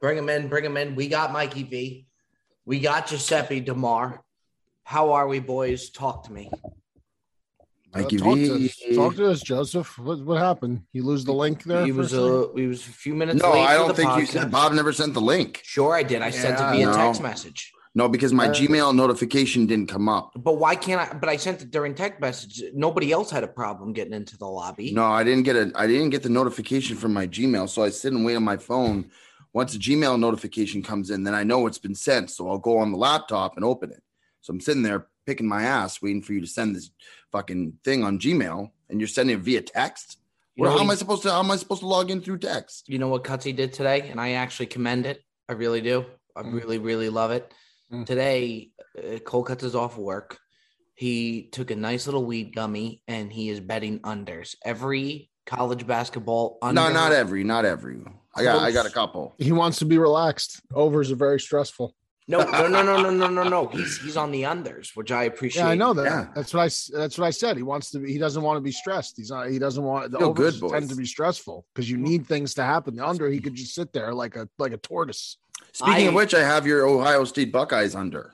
Bring him in. Bring him in. We got Mikey V. We got Giuseppe Demar. How are we, boys? Talk to me. Mikey Uh, talk, to V. us, talk to us, Joseph. What, what happened? You lose the link there? He was a he was a few minutes. No, late I don't the think you podcast. said Bob never sent the link. Sure, I did. I sent it via no. text message. No, because my Uh, Gmail notification didn't come up. But why can't I? But I sent it during text message. Nobody else had a problem getting into the lobby. No, I didn't get a I didn't get the notification from my Gmail. So I sit and wait on my phone. Once a Gmail notification comes in, then I know it's been sent. So I'll go on the laptop and open it. So I'm sitting there picking my ass, waiting for you to send this fucking thing on Gmail, and you're sending it via text. You Well, how am I supposed to how am I supposed to log in through text? You know what Cutsy did today, and I actually commend it. I really do. I Mm. really, really love it. Mm. Today, uh, Cold Cuts is off work. He took a nice little weed gummy, and he is betting unders. Every college basketball under. No, not every, not every. I got I got a couple. He wants to be relaxed. Overs are very stressful. No, no, no, no, no, no, no, no. He's he's on the unders, which I appreciate. Yeah, I know that. Yeah. That's what I. s- That's what I said. He wants to. be He doesn't want to be stressed. He's not. He doesn't want the Feel overs good, boys. tend to be stressful because you need things to happen. The under, he could just sit there like a like a tortoise. Speaking of which, I have your Ohio State Buckeyes under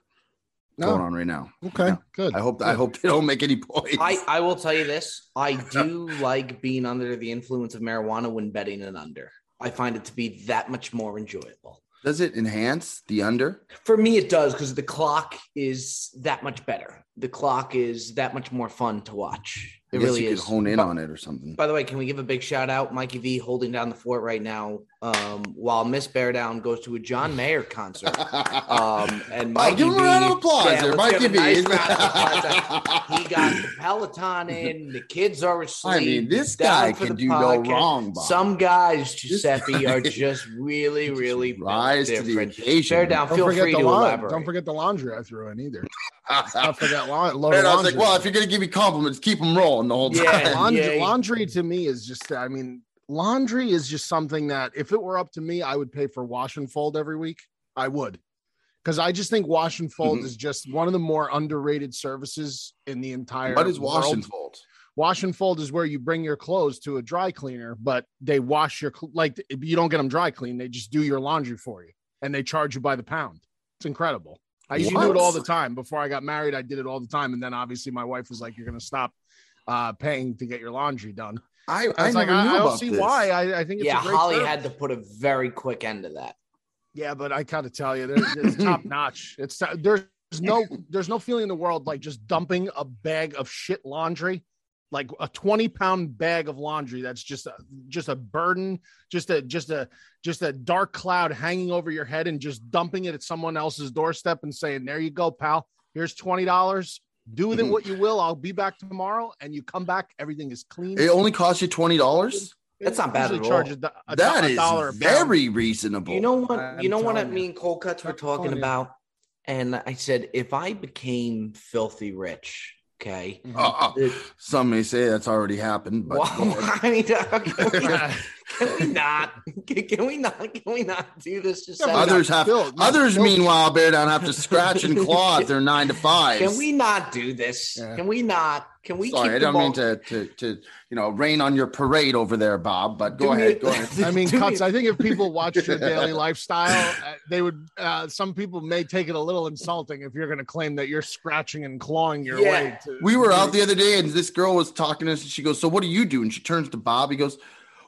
going on right now. okay, Yeah. good. I hope I hope they don't make any points. I, I will tell you this. I do like being under the influence of marijuana when betting an under. I find it to be that much more enjoyable. Does it enhance the under? For me, it does because the clock is that much better. The clock is that much more fun to watch. It I guess really you is. could hone in But- on it or something. By the way, can we give a big shout out? Mikey V holding down the fort right now um, while Miss Beardown goes to a John Mayer concert. Um, and Oh, Mikey give him a V, round of applause yeah, there, let's give Mikey a nice V. round of applause. He got the Peloton in. The kids are asleep. I mean, this guy can the do no wrong. Bob. Some guys, Giuseppe, guy- are just really, Just really built rise to the different. occasion. Bear down. don't Feel forget free the to laun- elaborate. Don't forget the laundry I threw in either. Don't forget la- load of and I was like, well, if you're gonna give me compliments, keep them rolling the whole Yeah. time. laundry, yeah. laundry to me is just i mean laundry is just something that if it were up to me i would pay for wash and fold every week i would because i just think wash and fold Mhm. is just one of the more underrated services in the entire What is wash and fold? wash and fold is where you bring your clothes to a dry cleaner but they wash your cl- like you don't get them dry clean they just do your laundry for you and they charge you by the pound it's incredible i used to do it all the time before i got married i did it all the time and then obviously my wife was like you're going to stop uh, paying to get your laundry done I, I I was never like, I, knew I don't see this. why. I, I think it's yeah, a great Holly service. had to put a very quick end to that. Yeah, but I gotta tell you, there's, it's top notch. It's there's no there's no feeling in the world like just dumping a bag of shit laundry, like a 20 pound bag of laundry that's just a, just a burden, just a just a just a dark cloud hanging over your head, and just dumping it at someone else's doorstep and saying, "There you go, pal. Here's twenty dollars." Do with it Mhm. what you will. I'll be back tomorrow, and you come back, everything is clean. It only costs you twenty dollars. That's not bad at all. charge a a, That a is dollar a pound. very reasonable. You know what? I'm you know what? I mean, Cold Cuts were I'm talking about, and I said if I became filthy rich, okay. Uh, uh, it- some may say that's already happened, but well, I mean, uh, can we, can we not? Can, can we not? Can we not do this? Just Yeah, others have Phil, no, others. Phil- meanwhile, bear down have to scratch and claw at their nine to five. Can we not do this? Yeah. Can we not? Can we Sorry, keep I don't ball? mean to, to to you know rain on your parade over there, Bob. But go Do me ahead, a- go ahead. I mean, cuts. me- I think if people watched your daily lifestyle, uh, they would. Uh, some people may take it a little insulting if you're going to claim that you're scratching and clawing your Yeah. way. To, We were out the other day, and this girl was talking to us, and she goes, "So what do you do?" And she turns to Bob. He goes,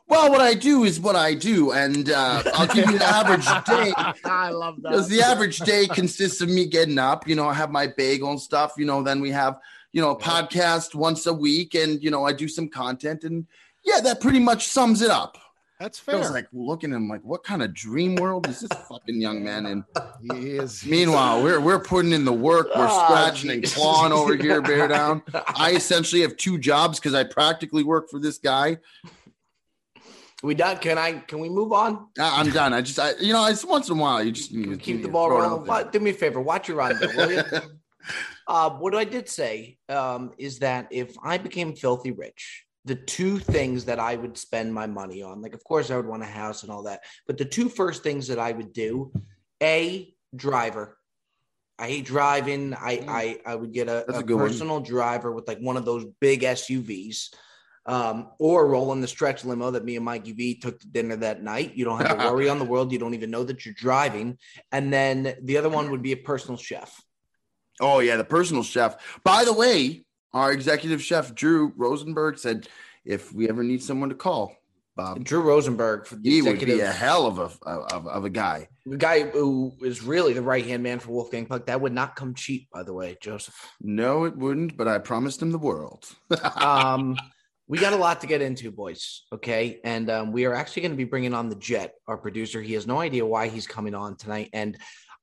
"Well, what I do is what I do, and uh, I'll give you the average day." I love that. Because the average day consists of me getting up, you know, I have my bagel and stuff, you know, then we have, you know, a podcast once a week and, you know, I do some content and yeah, that pretty much sums it up. That's fair. I fair. was like looking at him like, what kind of dream world is this fucking young man in? he is. Meanwhile, we're we're putting in the work, we're Oh, scratching and clawing over here, bear down. I essentially have two jobs because I practically work for this guy. we done? Can I? Can we move on? I- I'm done. I just, I, you know, it's once in a while you just you- keep you the ball throw rolling. out there. What- Do me a favor. Watch your under, will you? Uh, what I did say um, is that if I became filthy rich, the two things that I would spend my money on, like, of course, I would want a house and all that, but the two first things that I would do, a driver. I hate driving. I Mm. I, I would get a, a a good one. personal driver with like one of those big SUVs. um, or roll in the stretch limo that me and Mikey V took to dinner that night. You don't have to worry on the world. You don't even know that you're driving. And then the other one would be a personal chef. Oh yeah, the personal chef. By the way, our executive chef Drew Rosenberg said if we ever need someone to call, Bob, Drew Rosenberg for the he would be a hell of a of, of a guy. the guy who is really the right hand man for Wolfgang Puck. That would not come cheap, by the way, Joseph. No, it wouldn't, but I promised him the world. um, we got a lot to get into, boys. Okay, and um, we are actually going to be bringing on the Jet, our producer. He has no idea why he's coming on tonight, and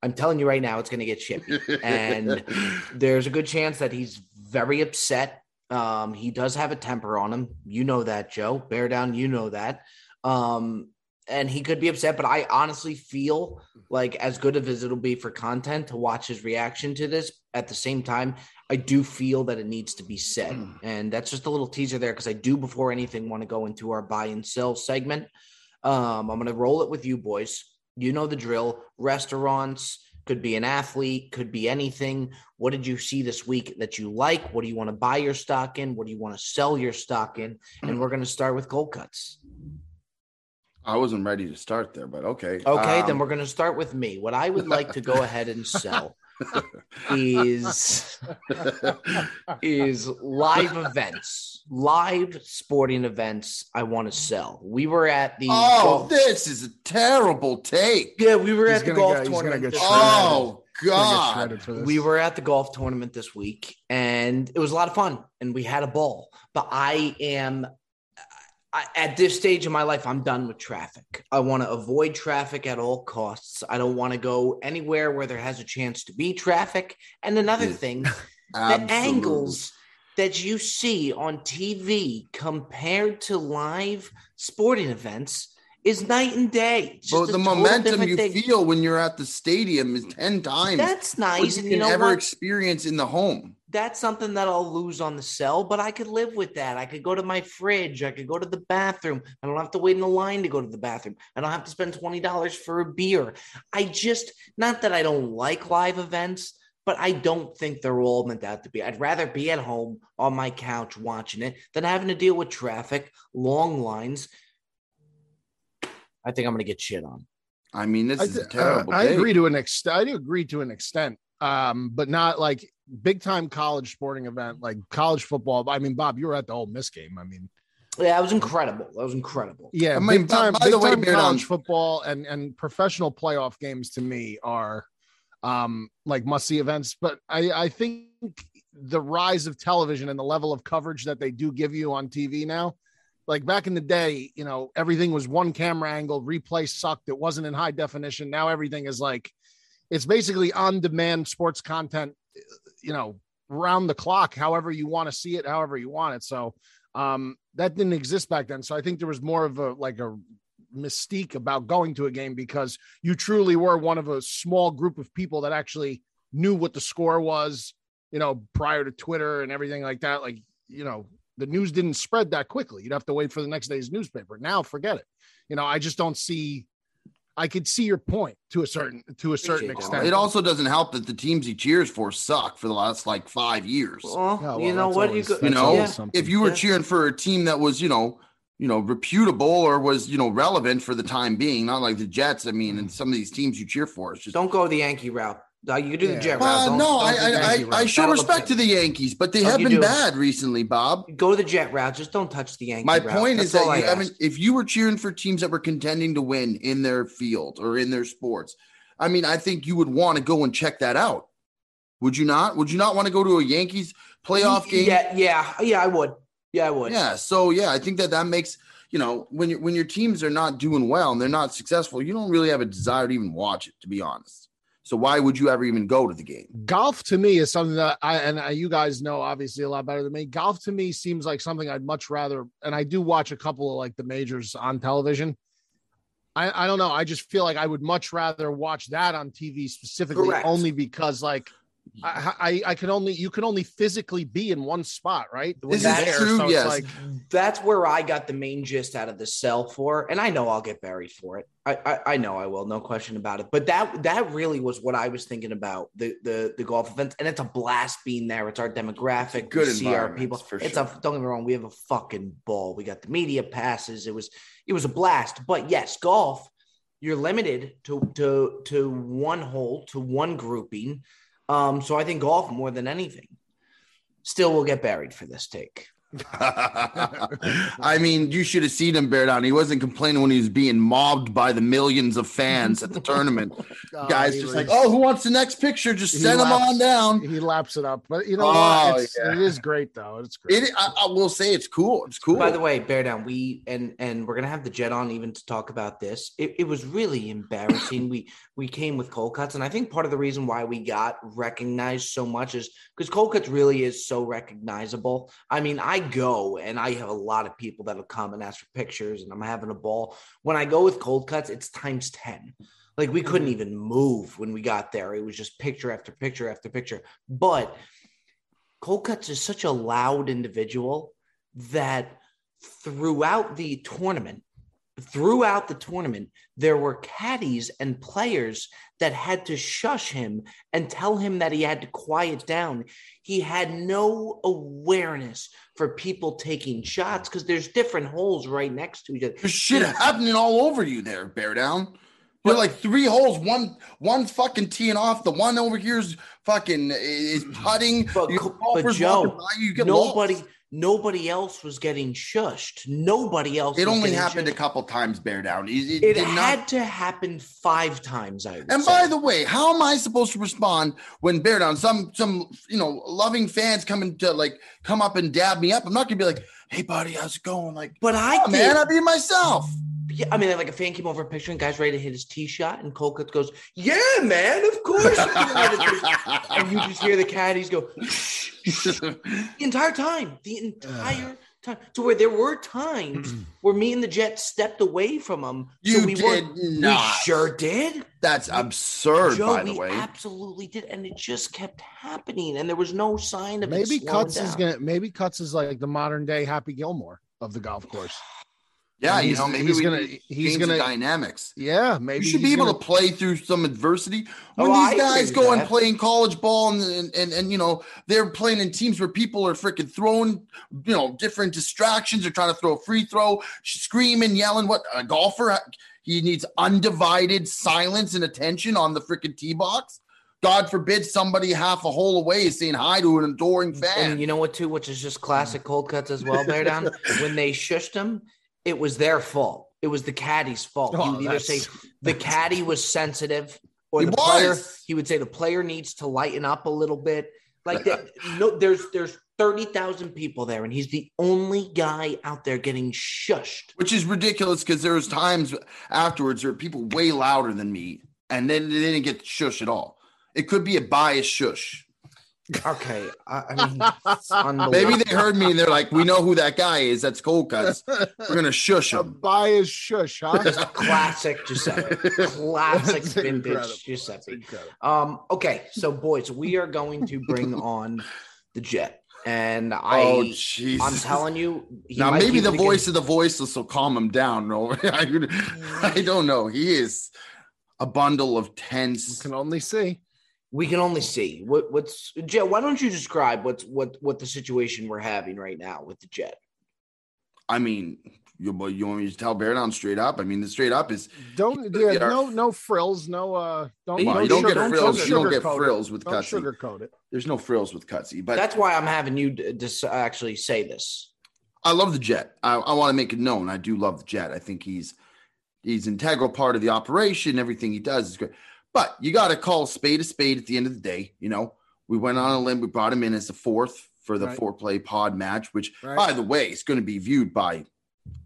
I'm telling you right now, it's going to get shipped. And there's a good chance that he's very upset. Um, he does have a temper on him. You know that, Joe. Bear down, you know that. Um, and he could be upset, but I honestly feel like as good as it'll be for content to watch his reaction to this. At the same time, I do feel that it needs to be said. And that's just a little teaser there because I do, before anything, want to go into our buy and sell segment. Um, I'm going to roll it with you boys. You know the drill. Restaurants could be an athlete, could be anything. What did you see this week that you like? What do you want to buy your stock in? What do you want to sell your stock in? And we're going to start with cold cuts. I wasn't ready to start there, but okay. Okay, then Um, we're going to start with me. What I would like to go ahead and sell is is live events, live sporting events. I want to sell. We were at the Oh, golf- this is a terrible take. yeah, we were He's at the golf get- tournament. get this shredded. week. Oh God. shredded for this. We were at the golf tournament this week and it was a lot of fun and we had a ball. But I am I, at this stage in my life, I'm done with traffic. I want to avoid traffic at all costs. I don't want to go anywhere where there has a chance to be traffic. And another thing, the angles that you see on TV compared to live sporting events is night and day. But the momentum you thing. feel when you're at the stadium is ten times That's what nice. you And can you know ever what? experience in the home. That's something that I'll lose on the cell, but I could live with that. I could go to my fridge. I could go to the bathroom. I don't have to wait in a line to go to the bathroom. I don't have to spend $20 for a beer. I just, not that I don't like live events, but I don't think they're all meant out to be. I'd rather be at home on my couch watching it than having to deal with traffic, long lines. I think I'm going to get shit on. I mean, this I, is th- a terrible. uh, I agree to an extent. I do agree to an extent, um, but not like big time college sporting event like college football. I mean, Bob, you were at the Ole Miss game. I mean, Yeah, that was incredible. That was incredible. yeah, I mean, big by- time, by big the way, time Beard, college um, football and and professional playoff games to me are um like must see events. But I I think the rise of television and the level of coverage that they do give you on TV now. Like back in the day, you know, everything was one camera angle, replay sucked. It wasn't in high definition. Now everything is like, it's basically on demand sports content, you know, round the clock, however you want to see it, however you want it. So um, that didn't exist back then. So I think there was more of a like a mystique about going to a game because you truly were one of a small group of people that actually knew what the score was, you know, prior to Twitter and everything like that. Like, you know, the news didn't spread that quickly. You'd have to wait for the next day's newspaper. Now, forget it. You know, I just don't see. I could see your point to a certain to a certain Appreciate extent. It also doesn't help that the teams he cheers for suck for the last like five years. Well, Oh, well, you know what? always- you go, You know, yeah. if you were Yeah. cheering for a team that was, you know, you know, reputable or was, you know, relevant for the time being, not like the Jets. I mean, and mm. some of these teams you cheer for, it's just. Don't go the Yankee route. Uh, you can do the Yeah. Jet route. Uh, no, don't I, I, I. I show That'll respect to the Yankees, but they Oh, have been do. bad recently, Bob. you. Go the Jet route. Just don't touch the Yankees. My route. point That's is that all I you haven't. If you were cheering for teams that were contending to win in their field or in their sports, I mean, I think you would want to go and check that out. Would you not? Would you not want to go to a Yankees playoff game? Yeah, yeah, yeah. I would. Yeah, I would. Yeah. So yeah, I think that that makes you know when you when your teams are not doing well and they're not successful, you don't really have a desire to even watch it, to be honest. So why would you ever even go to the game? golf to me is something that I and I, you guys know obviously a lot better than me. Golf to me seems like something I'd much rather, and I do watch a couple of like the majors on television. I, I don't know. I just feel like I would much rather watch that on TV specifically, Correct. only because like I, I I can only you can only physically be in one spot, right? When This you're true, it's yes. like That's where I got the main gist out of the cell for, and I know I'll get buried for it. I, I I know I will, no question about it. But that that really was what I was thinking about the the the golf events, and it's a blast being there. It's our demographic. good see our people. for it's sure. a don't get me wrong. We have a fucking ball. We got the media passes. It was it was a blast. But yes, golf. You're limited to to to one hole to one grouping. Um, so I think golf more than anything. Still, will get buried for this take. I mean, you should have seen him bear down. He wasn't complaining when he was being mobbed by the millions of fans at the tournament. uh, Guys just was- like, oh, who wants the next picture? Just send them laps- on down. he laps it up. But you know Oh, what? It's, yeah. It is great though. It's great. It, I, I will say it's cool. It's cool. By the way, bear down. We and and we're gonna have the jet on even to talk about this. It, it was really embarrassing. we we came with cold cuts, and I think part of the reason why we got recognized so much is because cold cuts really is so recognizable. I mean, I go and I have a lot of people that'll come and ask for pictures, and I'm having a ball. When I go with cold cuts, it's times ten. Like we couldn't mm-hmm. even move when we got there. It was just picture after picture after picture. But Cold Cuts is such a loud individual that throughout the tournament, throughout the tournament, there were caddies and players that had to shush him and tell him that he had to quiet down. He had no awareness for people taking shots because there's different holes right next to each other. There's shit happening all over you there, bear down. You're like three holes. One, one's fucking teeing off. The one over here's fucking is mm-hmm. putting. But, but Joe, walking by you, you get nobody, lost. Nobody else was getting shushed. Nobody else. It only happened a couple times, bear down. It, it It had not. to happen five times. I And say. by the way, how am I supposed to respond when bear down? Some some you know loving fans coming to like come up and dab me up. I'm not gonna be like, hey buddy, how's it going? Like, but I oh, man, I'll be myself. Yeah, I mean, like a fan came over a picture and guys ready to hit his tee shot, and Cold Cuts goes, "Yeah, man, of course." you can hit it." and you just hear the caddies go shh, shh, the entire time, the entire time, to where there were times where me and the Jet stepped away from him. You we did weren't- We sure did. That's absurd, Joe, by the way. absolutely did, and it just kept happening, and there was no sign of maybe Cuts is gonna maybe Cuts is like the modern day Happy Gilmore of the golf course. Yeah, you know, maybe he's we gonna- he's change gonna- the dynamics. Yeah, maybe you should be able gonna- to play through some adversity. Oh, when Oh, I these guys agree with go and that. play in college ball and, and and and you know they're playing in teams where people are freaking throwing you know different distractions. They're trying to throw a free throw, screaming, yelling. What a golfer he needs undivided silence and attention on the freaking tee box. God forbid somebody half a hole away is saying hi to an adoring fan. And you know what, too, which is just classic cold cuts as well, Bear Down. when they shushed him, it was their fault. It was the caddy's fault. he Oh, would either say the caddy was sensitive, or He the player. He would say the player needs to lighten up a little bit. Like that. no, there's there's thirty thousand people there, and he's the only guy out there getting shushed. which is ridiculous because there was times afterwards where people way louder than me, and then they didn't get shush at all. It could be a biased shush. Okay, I, I mean, Maybe they heard me and they're like, "We know who that guy is. That's cold cuts. We're gonna shush a him." biased shush, huh? classic Giuseppe, classic That's vintage incredible. Giuseppe. Um, okay, so boys, we are going to bring on the jet. And I oh I'm telling you, he now maybe the it voice of the voiceless will calm him down. No, I, I don't know. He is a bundle of You tense. can only see. We can only see what what's Jet. Why don't you describe what's what what the situation we're having right now with the jet? I mean, you, but you want me to tell Bear down straight up? I mean, the straight up is Don't yeah, Yeah. no no frills, no uh don't, Well, well, no you don't sugar, get frills. Don't You don't get sugarcoat it. frills with Don't Cutsy. sugarcoat it. There's no frills with Cutsy, but That's why I'm having you d- dis- actually say this. I love the jet. I, I want to make it known. I do love the jet. I think he's he's integral part of the operation. Everything he does is great. But you got to call a spade a spade at the end of the day. You know, we went on a limb. We brought him in as the fourth for the Right. Foreplay pod match, which, Right. by the way, is going to be viewed by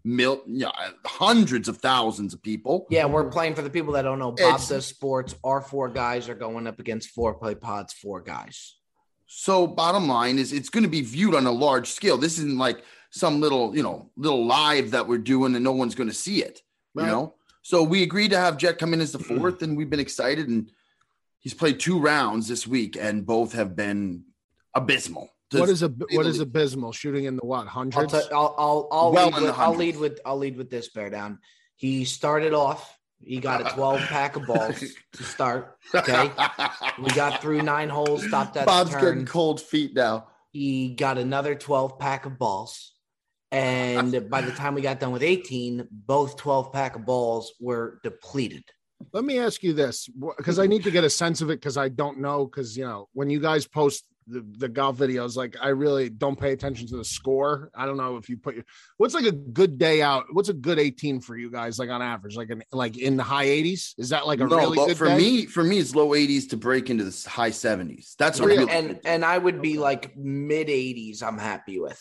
mil, yeah, hundreds of thousands of people. Yeah, we're playing for the people that don't know. Bob It's- does sports. Our four guys are going up against Foreplay pods. Four guys. So bottom line is it's going to be viewed on a large scale. This isn't like some little, you know, little live that we're doing and no one's going to see it, you know? So we agreed to have Jet come in as the mm-hmm. fourth and we've been excited and He's played two rounds this week, and both have been abysmal. What is a what is abysmal? Shooting in the what I'll, hundreds? t- I'll, I'll, I'll, Well lead with, I'll lead with I'll lead with this bear down. He started off. He got a 12 pack of balls to start. Okay. We got through nine holes, stopped at Bob's the getting cold feet now. He got another 12 pack of balls. And by the time we got done with 18, both 12 pack of balls were depleted. Let me ask you this because I need to get a sense of it because I don't know. Because, you know, when you guys post the, the golf videos, like I really don't pay attention to the score. I don't know if you put your what's like a good day out. What's a good 18 for you guys, like on average, like in like in the high 80s? Is that like a no, really low- good for day? me, for me, it's low 80s to break into the high 70s. That's a Really? really And good- and I would be like mid 80s, I'm happy with.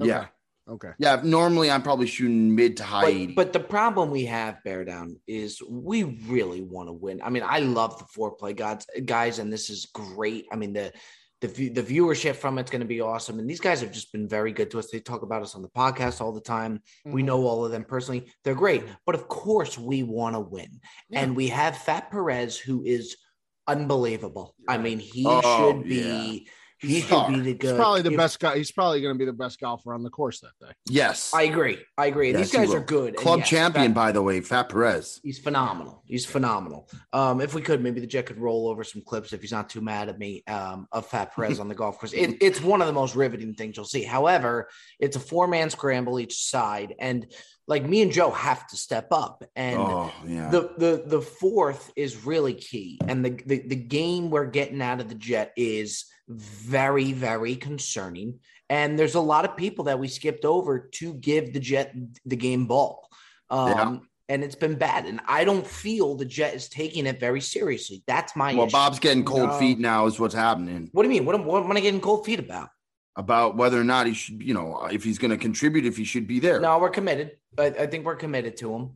yeah, Okay. yeah. Normally, I'm probably shooting mid to high But, 80s. but the problem we have, Bear Down, is we really want to win. I mean, I love the foreplay guys, guys, and this is great. I mean, the the the viewership from it's going to be awesome. And these guys have just been very good to us. They talk about us on the podcast all the time. We Mhm. know all of them personally. They're great. But of course, we want to win. Yeah. And we have Fat Perez, who is unbelievable. I mean, he Oh, should be. He He's should be the good. He's probably the if- best guy. He's probably going to be the best golfer on the course that day. yes, I agree. I agree. Yes, these guys are good. Club yes, champion, Fat- by the way, Fat Perez. He's phenomenal. He's phenomenal. Um, if we could, maybe the Jet could roll over some clips if he's not too mad at me um, of Fat Perez on the golf course. It, it's one of the most riveting things you'll see. However, it's a four man scramble each side, and like me and Joe have to step up. And oh yeah, the the the fourth is really key, and the, the the game we're getting out of the Jet is very very concerning. And there's a lot of people that we skipped over to give the Jet the game ball, um, Yeah. and it's been bad. And I don't feel the Jet is taking it very seriously. That's my well, issue. Bob's getting cold No. feet now. Is what's happening What do you mean? What am, what am I getting cold feet about? about whether or not he should, you know, if he's going to contribute, if he should be there. No, we're committed. I, I think we're committed to him.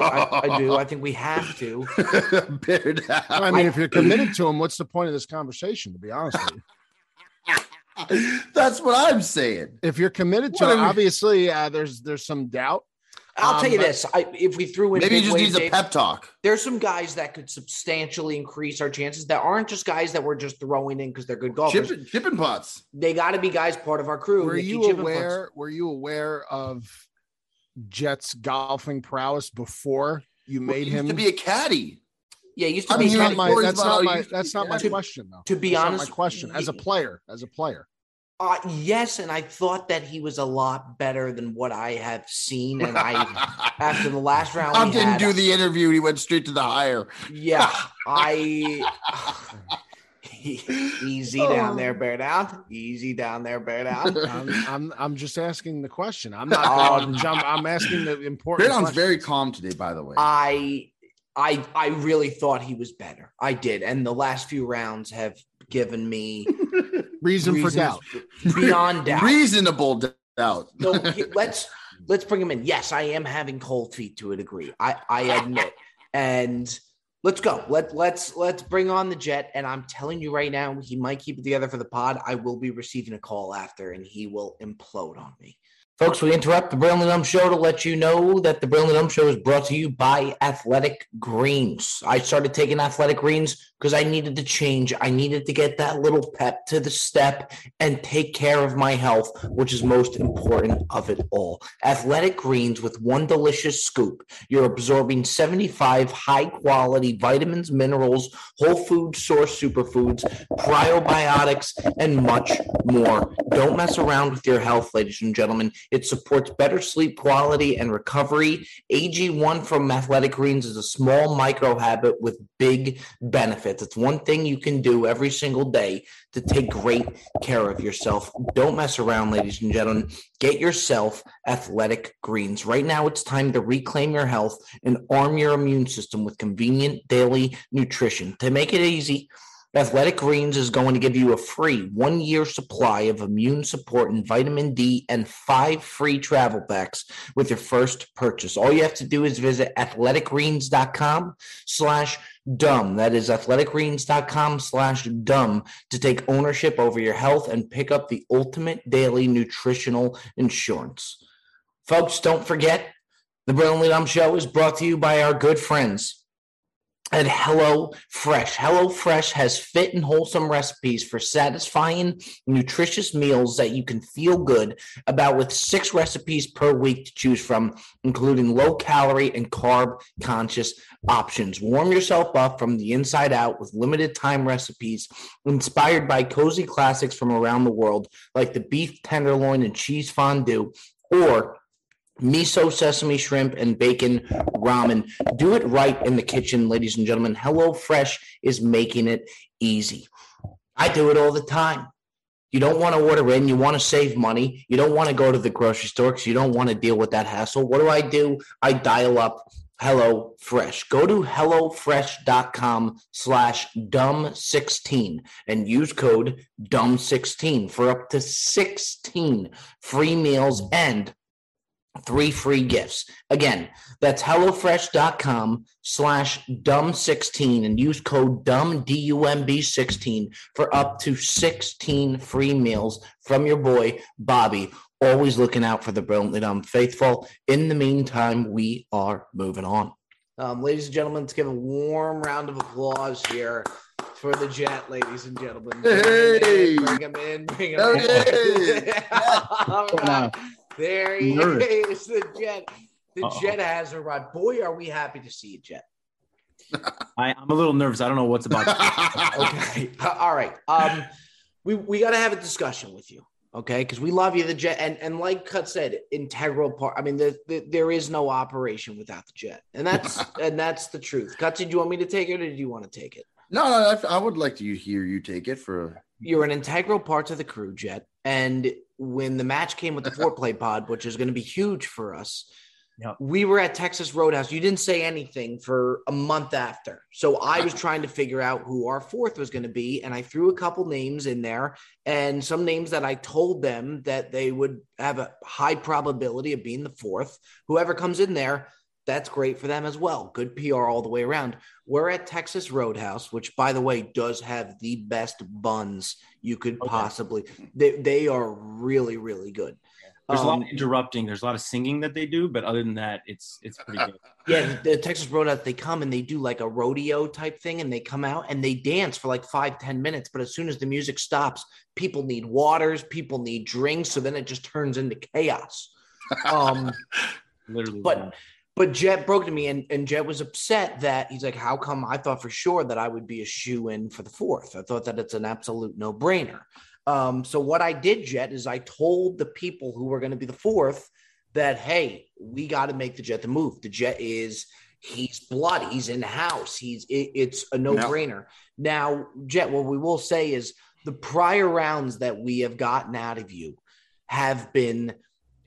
I, I, I do. I think we have to. Bear down. I mean, if you're committed to him, what's the point of this conversation? To be honest with you, That's what I'm saying. if you're committed to What it, we- obviously uh, there's there's some doubt. I'll Um, tell you this: I, if we threw in Maybe he just wave needs a pep talk. there's some guys that could substantially increase our chances that aren't just guys that we're just throwing in because they're good golfers. Chipping, chipping pots. They got to be guys part of our crew. Were Nicky you Chippenputz. aware? Were you aware of Jets golfing prowess before you made him? to be a caddy. Yeah, he used to I'm be. hearing caddy- my. That's not my. That's not my To- question, though. to be That's honest, my question as a player. As a player, Uh, yes, and I thought that he was a lot better than what I have seen. And I, after the last round, we didn't had, do the interview. He went straight to the hire. Yeah, I. Easy down Oh. there, bear down. Easy down there, bear down. I'm, I'm I'm just asking the question. I'm not Um, going jump. I'm asking the important. Bear down's question. very calm today, by the way. I I I really thought he was better. I did, and the last few rounds have given me reason for doubt. beyond doubt. Reasonable doubt. So let's let's bring him in. Yes, I am having cold feet to a degree. I I admit, and let's go. Let let's let's bring on the jet. And I'm telling you right now, he might keep it together for the pod. I will be receiving a call after, and he will implode on me. Folks, we interrupt the Brilliant Dumb Show to let you know that the Brilliant Dumb Show is brought to you by Athletic Greens. I started taking Athletic Greens because I needed to change. I needed to get that little pep to the step and take care of my health, which is most important of it all. Athletic Greens with one delicious scoop. You're absorbing 75 high quality vitamins, minerals, whole food source superfoods, probiotics, and much more. Don't mess around with your health, ladies and gentlemen. It supports better sleep quality and recovery. AG1 from Athletic Greens is a small micro habit with big benefits. It's one thing you can do every single day to take great care of yourself. Don't mess around, ladies and gentlemen. Get yourself Athletic Greens. Right now, it's time to reclaim your health and arm your immune system with convenient daily nutrition. To make it easy, Athletic Greens is going to give you a free one year supply of immune support and vitamin D and five free travel packs with your first purchase. All you have to do is visit athleticgreens.com slash dumb. That is athleticgreens.com slash dumb to take ownership over your health and pick up the ultimate daily nutritional insurance. Folks, don't forget the Brilliantly Dumb Show is brought to you by our good friends at Hello Fresh. Hello Fresh has fit and wholesome recipes for satisfying, nutritious meals that you can feel good about with six recipes per week to choose from, including low calorie and carb conscious options. Warm yourself up from the inside out with limited time recipes inspired by cozy classics from around the world, like the beef tenderloin and cheese fondue, or miso sesame shrimp and bacon ramen. Do it right in the kitchen ladies and gentlemen. Hello fresh is making it easy. I do it all the time. You don't want to order in you want to save money. You don't want to go to the grocery store because you don't want to deal with that hassle. What do i do? I dial up hello fresh. Go to hellofresh.com slash dumb16 and use code dumb16 for up to 16 free meals and three free gifts. Again, that's HelloFresh.com slash dumb16 and use code dumb D-U-M-B 16 for up to 16 free meals from your boy, Bobby. Always looking out for the brilliantly dumb faithful. In the meantime, we are moving on. Um, ladies and gentlemen, let's give a warm round of applause here for the jet, ladies and gentlemen. Hey. Bring him in, bring him Hey. in. All right. There he Nervous. is, the jet. The Uh-oh. jet has arrived. Boy, are we happy to see you, Jet. I, I'm a little nervous. I don't know what's about. Okay. All right. Um, we we got to have a discussion with you, okay? Because we love you, the jet, and and like Cut said, integral part. I mean, the, the, there is no operation without the jet, and that's and that's the truth. Cut, did you want me to take it, or did you want to take it? no, no, I, I would like to hear you take it for. You're an integral part to the crew, Jet, and when the match came with the foreplay pod, which is going to be huge for us. Yep. We were at Texas Roadhouse. You didn't say anything for a month after. So I was trying to figure out who our fourth was going to be. And I threw a couple names in there and some names that I told them that they would have a high probability of being the fourth. Whoever comes in there, that's great for them as well. Good PR all the way around. We're at Texas Roadhouse, which, by the way, does have the best buns you could Okay. possibly. They, they are really, really good. There's a lot Um, of interrupting. There's a lot of singing that they do, but other than that, it's it's pretty good. Yeah, the Texas Roadhouse, they come and they do like a rodeo type thing and they come out and they dance for like five, ten minutes. But as soon as the music stops, people need waters, people need drinks. So then it just turns into chaos. Um, Literally. but but Jet broke to me and, and Jet was upset that he's like, How come I thought for sure that I would be a shoe in for the fourth? I thought that it's an absolute no brainer. Um, so what I did, Jet, is I told the people who were going to be the fourth that hey, we got to make the Jet the move. The Jet is he's blood, he's in the house, he's it, it's a no brainer. Now, Jet, what we will say is the prior rounds that we have gotten out of you have been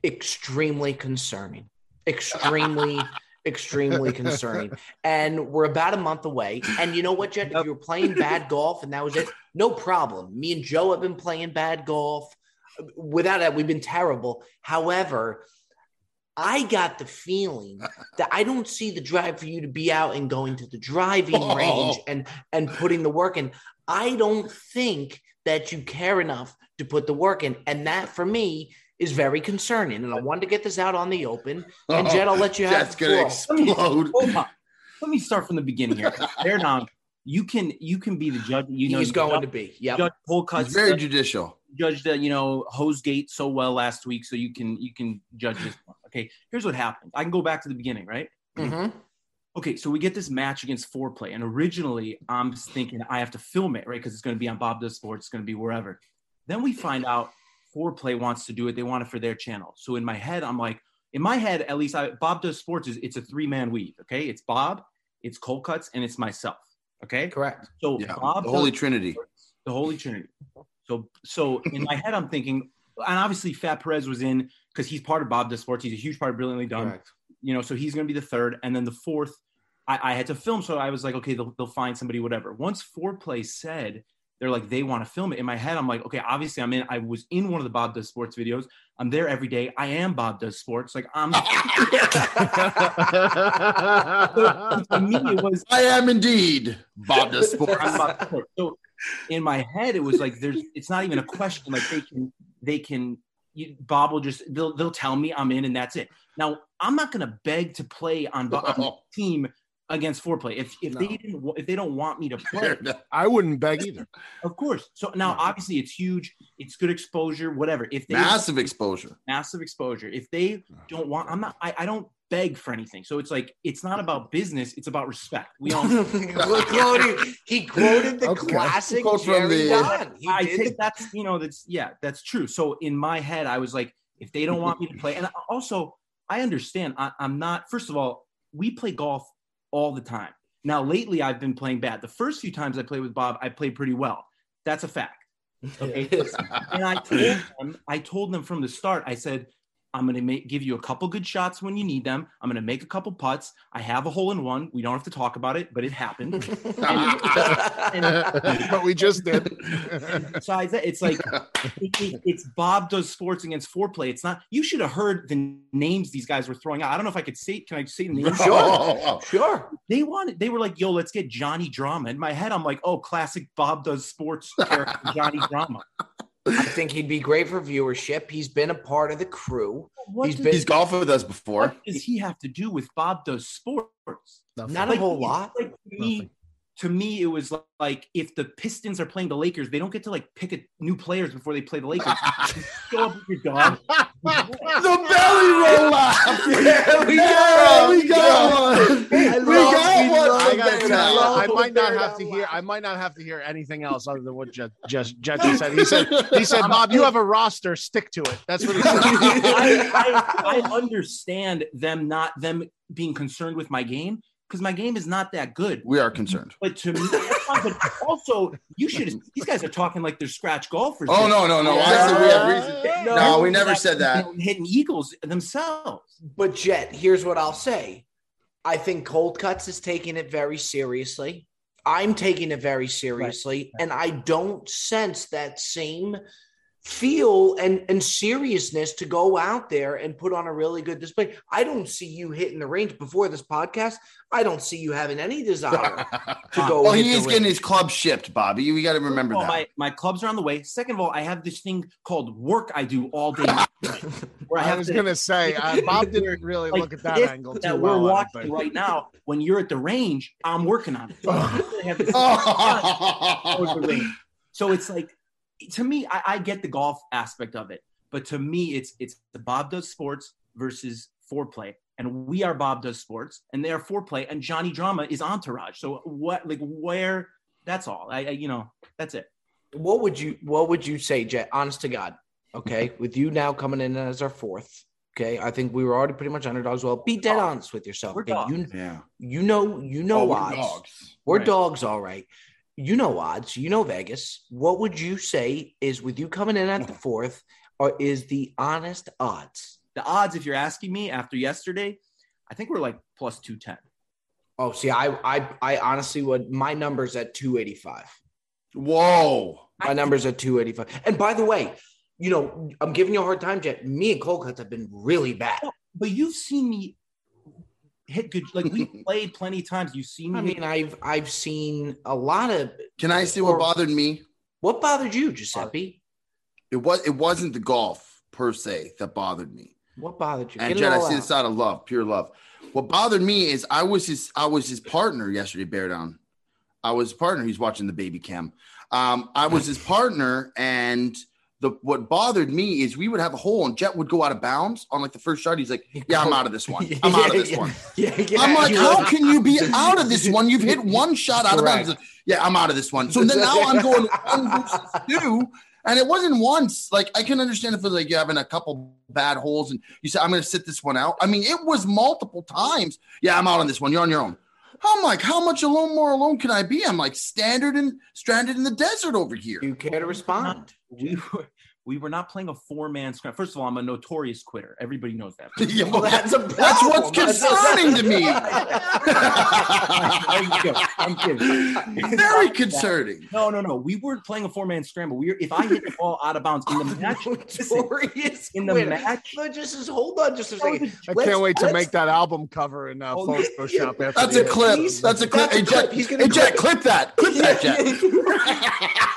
extremely concerning, extremely. Extremely concerning, and we're about a month away. And you know what, Jet? If you were playing bad golf and that was it, no problem. Me and Joe have been playing bad golf. Without that, we've been terrible. However, I got the feeling that I don't see the drive for you to be out and going to the driving Oh. range and and putting the work in. I don't think that you care enough to put the work in, and that for me is very concerning. And I wanted to get this out on the open. And Jet, I'll let you have That's gonna explode. Hold on. Let me start from the beginning here. There, Dom, you can you can be the judge. You know, He's going judge, to be. Yeah, judge pull cuts. It's very judicial. judge the you know Hosegate so well last week, so you can you can judge this one. Okay, here's what happened. I can go back to the beginning, right? Mhm. Okay, so we get this match against Foreplay, and originally I'm just thinking I have to film it, right? Because it's going to be on Bob Does Sports, it's going to be wherever. Then we find out Foreplay wants to do it; they want it for their channel. So in my head, I'm like, in my head, at least, I, Bob Does Sports is it's a three man weave. Okay, it's Bob, it's Cold Cuts, and it's myself. Okay, Correct. so Yeah, Bob the Holy does- Trinity. the Holy Trinity. So, so in my head, I'm thinking, and obviously Fat Perez was in because he's part of Bob Does Sports. He's a huge part of Brilliantly Dumb. Correct. You know, so he's going to be the third, and then the fourth. I, I had to film, so I was like, okay, they'll, they'll find somebody, whatever. Once Foreplay said they're like they want to film it, in my head, I'm like, okay, obviously I'm in. I was in one of the Bob Does Sports videos. I'm there every day. I am Bob Does Sports. Like I'm. to me, it was I am indeed Bob the I'm Sport. about. So in my head, it was like there's it's not even a question. Like they can they can you, Bob will just they'll they'll tell me I'm in and that's it. Now I'm not gonna beg to play on, on team against foreplay. If if No. they didn't if they don't want me to play, I wouldn't beg either. of course. So now obviously it's huge, it's good exposure, whatever. If they Massive exposure. massive exposure, if they don't want, I'm not. I, I don't beg for anything. So it's like it's not about business, it's about respect. We all. quoted, he quoted the Okay. classic Quote from Jerry the- uh, He I did think that's you know that's yeah that's true. So in my head, I was like, if they don't want me to play, and also I understand. I, I'm not. First of all, we play golf all the time. Now lately, I've been playing bad. The first few times I played with Bob, I played pretty well. That's a fact. Okay. And I told them, I told them from the start, I said, I'm going to make, give you a couple good shots when you need them. I'm going to make a couple putts. I have a hole in one. We don't have to talk about it, but it happened. but we just did. Besides that, it's like it- it- it's Bob does sports against foreplay. It's not. You should have heard the names these guys were throwing out. I don't know if I could say. Can I say the names? Sure. sure. They wanted. They were like, "Yo, let's get Johnny Drama." In my head, I'm like, "Oh, classic Bob does sports character, Johnny Drama." I think he'd be great for viewership. He's been a part of the crew. What He's does, been- He's golfed with us before. what does he have to do with Bob does sports? Nothing. Not Like, a whole lot. Like me, Nothing. To me, it was like if the Pistons are playing the Lakers, they don't get to like pick a new players before they play the Lakers. Show up with your dog. The belly roll laugh. Yeah, we Yeah, got we got one. I We got we one. I gotta tell you, I might not have to hear. I might not have to hear anything else other than what Jet just Jet just said. He said, he said, Bob, you have a roster. Stick to it. That's what he said. I, I, I understand them not them being concerned with my game because my game is not that good. We are concerned. But to me, but also you should. These guys are talking like they're scratch golfers. Oh no, no, no. Honestly, we have reason. No, we never said that. Hitting eagles themselves. But Jet, here's what I'll say. I think Cold Cuts is taking it very seriously. I'm taking it very seriously, and I don't sense that same feel and, and seriousness to go out there and put on a really good display. I don't see you hitting the range before this podcast. I don't see you having any desire to go. well, hit he is getting range. his club shipped, Bobby. We got to remember First of all, that. My, my clubs are on the way. Second of all, I have this thing called work I do all day. where I I have was to, gonna say uh, Bob didn't really like look at that this angle too that we're well. I don't watching right now. When you're at the range, I'm working on it. So I have this- towards the range. So it's like to me, I, I get the golf aspect of it, but to me, it's it's the Bob does sports versus foreplay, and we are Bob does sports, and they are foreplay, and Johnny Drama is entourage. So what, like, where? That's all. I, I you know, that's it. what would you what would you say, Jet? Honest to God. Okay. With you now coming in as our fourth. Okay. I think we were already pretty much underdogs. Well, be dead honest with yourself. We're dogs. You, yeah. you know, you know Oh, we're odds. dogs. We're Right. dogs, all right. You know odds. You know Vegas. What would you say is with you coming in at the fourth, or is the honest odds? The odds, if you're asking me after yesterday, I think we're like plus two ten. Oh, see, I I I honestly would my number's at 285. Whoa. My number's at 285. And by the way, you know, I'm giving you a hard time, Jet. Me and Cold Cuts have been really bad. But you've seen me hit good. Like we played plenty of times. You've seen me. I mean, I've I've seen a lot of Can I say what bothered me? what bothered you, Giuseppe? It was it wasn't the golf per se that bothered me. What bothered you? And Get it Jen, I see out. this out of love, pure love. What bothered me is I was his I was his partner yesterday, Bear Down. I was his partner. He's watching the baby cam. Um, I was his partner, and the what bothered me is we would have a hole and Jet would go out of bounds on like the first shot. He's like, Yeah, I'm out of this one. I'm out of this yeah, one. Yeah, yeah. I'm like, how can you be out of this one? You've hit one shot out of Correct. bounds. Yeah, I'm out of this one. So then now I'm going one versus two. And it wasn't once. Like I can understand if it's like you're having a couple bad holes and you say, I'm gonna sit this one out. I mean, it was multiple times. Yeah, I'm out on this one. You're on your own. I'm like, how much alone more alone can I be? I'm like standard and stranded in the desert over here. you care to respond? we were we were not playing a four man scrum. First of all, I'm a notorious quitter. Everybody knows that. Yeah, Well, that's a That's what's concerning to me. I'm kidding. I'm kidding. Very concerning. No, no, no. We weren't playing a four man scramble. We were, if I hit the ball out of bounds in the match, listen, Notorious in the quitter. match, No, just, just hold on just a second. I Let's- can't wait to make that album cover in uh, Oh, Photoshop. After That's a clip. He's- That's a clip. that's a Hey, Jet, clip. He's gonna hey, Jet, clip- clip that. Clip that, Jet.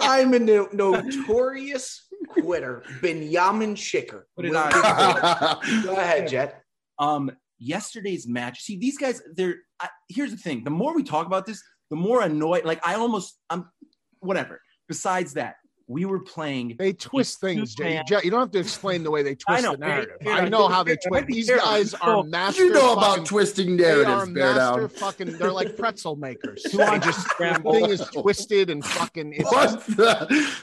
I'm a no- notorious quitter, Benjamin Schicker. Put it on. Go ahead, Jet. um, yesterday's match. See, these guys, they're I, here's the thing: the more we talk about this, the more annoyed. Like I almost, I'm, whatever. Besides that, we were playing. They twist things, Jay. Jay, You don't have to explain the way they twist know, the narrative. fair, I know how they twist. These guys are So, master. You know fucking- about twisting They are master down. fucking. They're like pretzel makers. Who I They just just the thing is twisted and fucking. It's What the?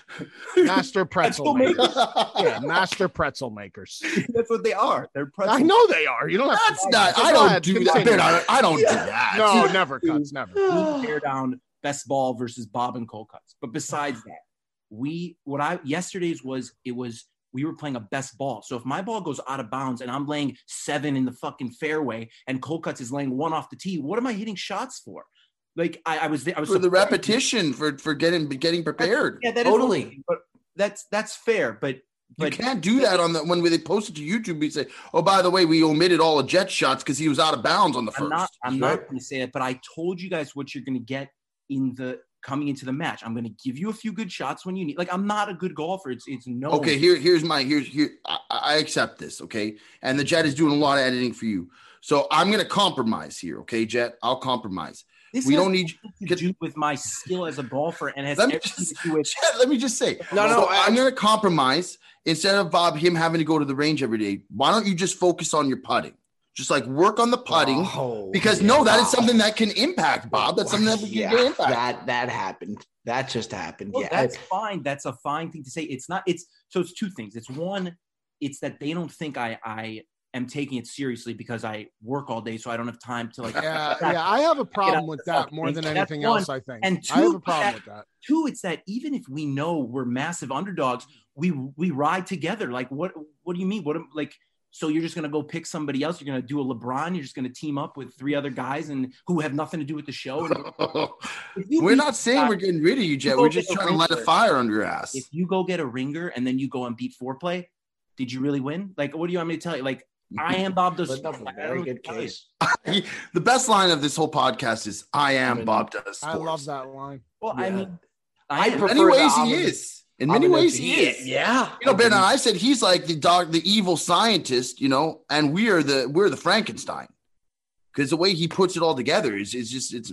master pretzel Pretzel makers. Yeah, master pretzel makers. That's what they are. They're pretzel. I know they are. You don't have That's to. not. Go I don't ahead, do that. continue. Bear down. I don't do that. No, never cuts. Never. we tear down best ball versus Bob and Cold Cuts. But besides that, we what I yesterday's was it was we were playing a best ball. So if my ball goes out of bounds and I'm laying seven in the fucking fairway and Cold Cuts is laying one off the tee, what am I hitting shots for? Like I, I was I was for the repetition for for getting getting prepared. Yeah, that is Totally. okay, but that's that's fair. But You can't do that on the when they post it to YouTube. We say, "Oh, by the way, we omitted all the jet shots because he was out of bounds on the 1st I'm not I'm not going to say that. But I told you guys what you're going to get in the coming into the match. I'm going to give you a few good shots when you need. Like I'm not a good golfer. It's it's no. Okay, here here's my here's here. I, I accept this. Okay, and the Jet is doing a lot of editing for you, so I'm gonna compromise here. Okay, Jet, I'll compromise. This we has don't need to do with my skill as a golfer and has Let me just- to do with Jet, let me just say. No, no, So I- I'm gonna compromise instead of Bob him having to go to the range every day. Why don't you just focus on your putting? Just like work on the putting. Oh, Because yeah. no, that is something that can impact Bob. That's something that can yeah, get impact. that that happened. That just happened. Well, yeah, that's fine. That's a fine thing to say. It's not. It's so. It's two things. It's one. It's that they don't think I I am taking it seriously because I work all day, so I don't have time to like. Yeah, yeah. I have a problem with that more than That's anything one. else. I think. And two, I have two, a problem that- with that. Two, it's that even if we know we're massive underdogs, we we ride together. Like what? What do you mean? What like? So you're just gonna go pick somebody else? You're gonna do a LeBron? You're just gonna team up with three other guys and who have nothing to do with the show? And if you we're not saying guy- we're getting rid of you, Jet. We're just trying to light a fire under your ass. if you go get a ringer and then you go and beat foreplay, did you really win? Like, what do you want me to tell you? Like, I am Bob does. But that's a I don't very good what to tell you. case. the best line of this whole podcast is "I am Bob does." I love that line. Well, I mean, I I. In prefer many the ways, he is. In many ways, he is. Yeah. You know, Ben, and I said he's like the dog, the evil scientist. You know, and we are the we're the Frankenstein because the way he puts it all together is is just it's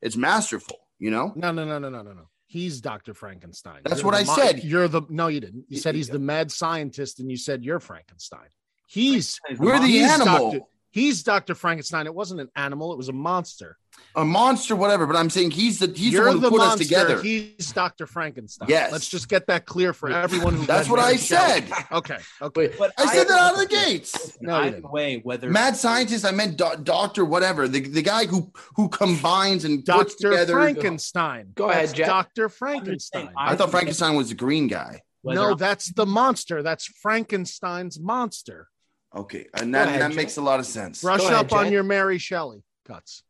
it's masterful. You know, No, no, no, no, no, no, no. He's Dr. Frankenstein. That's You're what I mo- said. You're the no, you didn't. You said he's the mad scientist, and you said you're Frankenstein. He's we're the He's animal, Dr. he's Dr. Frankenstein. It wasn't an animal, it was a monster. a monster, whatever. But I'm saying he's the he's you're the one who the put monster. us together. He's Dr. Frankenstein. Yes. Let's just get that clear for everyone who That's what I Mary said. Okay. Okay. But But I said that out of the gates. No, either way, whether Mad scientist, I meant do- doctor, whatever. The, the guy who who combines and puts Dr. together. Frankenstein. Go ahead, That's Jack. Dr. Frankenstein. just I thought Frankenstein was the green guy. whether No, I'm- that's the monster. That's Frankenstein's monster. Okay, and that, ahead, that Jack. makes a lot of sense. Brush ahead, up on your Mary Shelley cuts.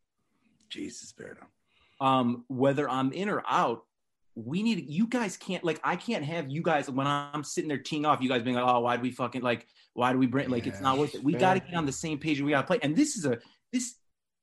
Jesus, bear down. um, whether I'm in or out, we need you guys can't like I can't have you guys when I'm sitting there teeing off, you guys being like, oh, why do we fucking like why do we bring like it's not worth it? We fair. got to get on the same page and we got to play. And this is a this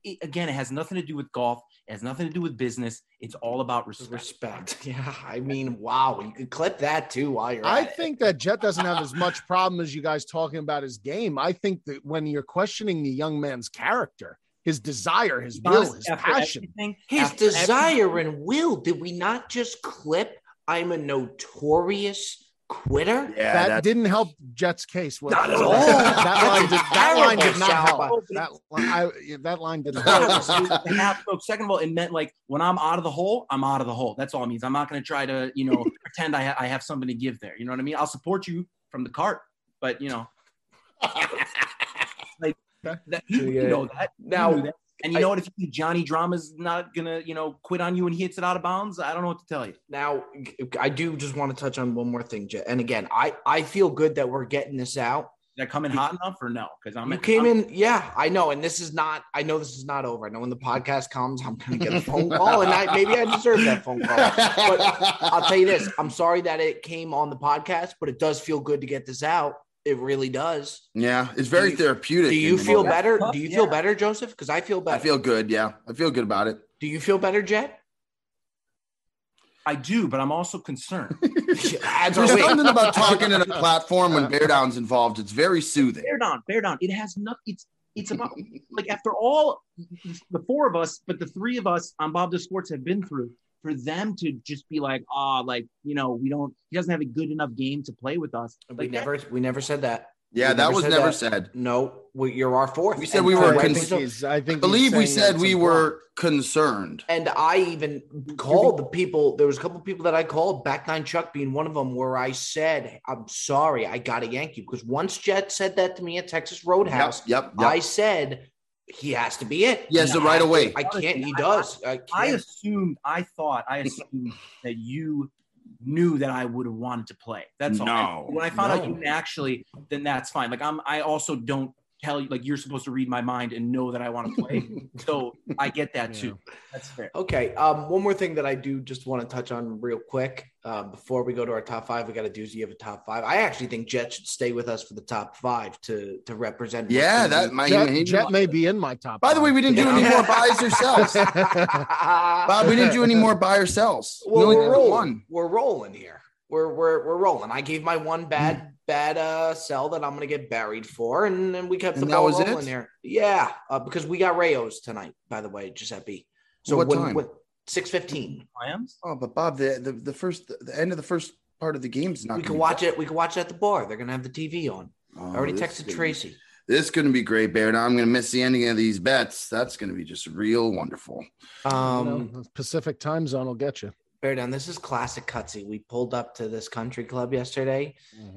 it, again, it has nothing to do with golf. It has nothing to do with business. It's all about respect. respect. Yeah. I mean, wow. You could clip that too while you're I at it. think that Jet doesn't have as much problem as you guys talking about his game. I think that when you're questioning the young man's character, his desire, his will, his after passion. everything- his after everything- desire and will. Did we not just clip? I'm a notorious quitter. Yeah, that that, didn't help Jet's case. What- Not at all. That line did, that line did not help. That line, I, that line didn't help. so and that- so second of all, it meant like when I'm out of the hole, I'm out of the hole. That's all it means. I'm not going to try to, you know, pretend I, ha- I have something to give there. You know what I mean? I'll support you from the cart, but you know, like Okay. that, you, you know that. You Now, that. And you I- know what? If you Johnny Drama's not gonna, you know, quit on you and he hits it out of bounds, I don't know what to tell you. Now, I do just want to touch on one more thing, Jet. And again, I I feel good that we're getting this out. Is that coming hot enough or no? Because I'm You came I'm- in, yeah, I know, and this is not. I know this is not over. I know when the podcast comes, I'm gonna get a phone call, and I maybe I deserve that phone call. But I'll tell you this: I'm sorry that it came on the podcast, but it does feel good to get this out. It really does. yeah, it's very Do you- therapeutic. Do you feel that's better? Do you feel yeah. better, Joseph? Because I feel better. I feel good. Yeah, I feel good about it. Do you feel better, Jet? I do, but I'm also concerned. Ads are There's wait. something about talking in a platform when bear down's involved. It's very soothing. bear down, bear down. It has nothing. It's it's about like after all the four of us, but the three of us on Bob Does Sports have been through. For them to just be like, ah, like you know, we don't. He doesn't have a good enough game to play with us. we Like that- never we never said that. Yeah, We that never was said never that. said. No, we, you're our fourth. We said And we were a I reason- think I think I believe we said we implied. were concerned. And I even called the people. There was a couple people that I called, back nine Chuck being one of them, where I said, "I'm sorry, I got to yank you." Because once Jet said that to me at Texas Yep, Roadhouse, yep, yep. I said he has to be it. Yes, He right has to- away. I can't. He I- does. I, can't. I assumed, I thought, I assumed that you knew that I would have wanted to play. That's all. No, when I found out you actually, then that's fine. Like I'm, I also don't tell you like you're supposed to read my mind and know that I want to play. so I get that too. That's fair. Okay. Um, one more thing that I do just want to touch on real quick uh, before we go to our top five. We got a doozy of a top five. I actually think Jet should stay with us for the top five to to represent. Yeah, gonna that be- might. Jet, Jet may be in my top. By the way, we didn't do any more buys or sells. Bob, we didn't do any more buy or sells. We Well, only we're rolling. one. We're rolling here. We're we're we're rolling. I gave my one bad bad uh sell that I'm gonna get buried for, and then we kept the And that ball was rolling there. Yeah, uh, because we got Rayos tonight. By the way, Giuseppe. So What when, time? when six fifteen, Clams? Oh, but Bob, the, the the first the end of the first part of the game is not. we can watch bad. it. We can watch it at the bar. They're gonna have the TV on. Oh, I already texted gonna be- Tracy. This is going to be great, Bear. Now I'm going to miss the ending of these bets. That's going to be just real wonderful. Um, You know, Pacific time zone will get you. Bear down. This is classic cutsy. We pulled up to this country club yesterday,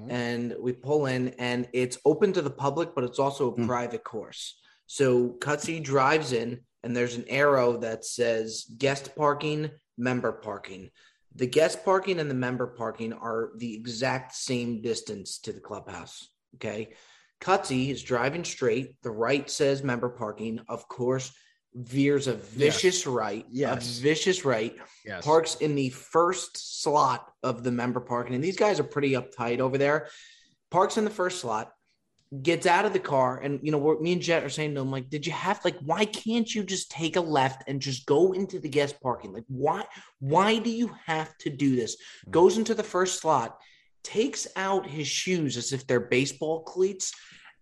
and we pull in, and it's open to the public, but it's also a Hmm. private course. So Cutsy drives in, and there's an arrow that says guest parking, member parking. The guest parking and the member parking are the exact same distance to the clubhouse. Okay. Cutsy is driving straight. The right says member parking. Of course, veers a vicious right. Yes. A vicious right Yes. parks in the first slot of the member parking. And these guys are pretty uptight over there. Parks in the first slot, gets out of the car. And, you know, me and Jet are saying to him, like, did you have, like, why can't you just take a left and just go into the guest parking? Like, why, why do you have to do this? Mm. Goes into the first slot, takes out his shoes as if they're baseball cleats.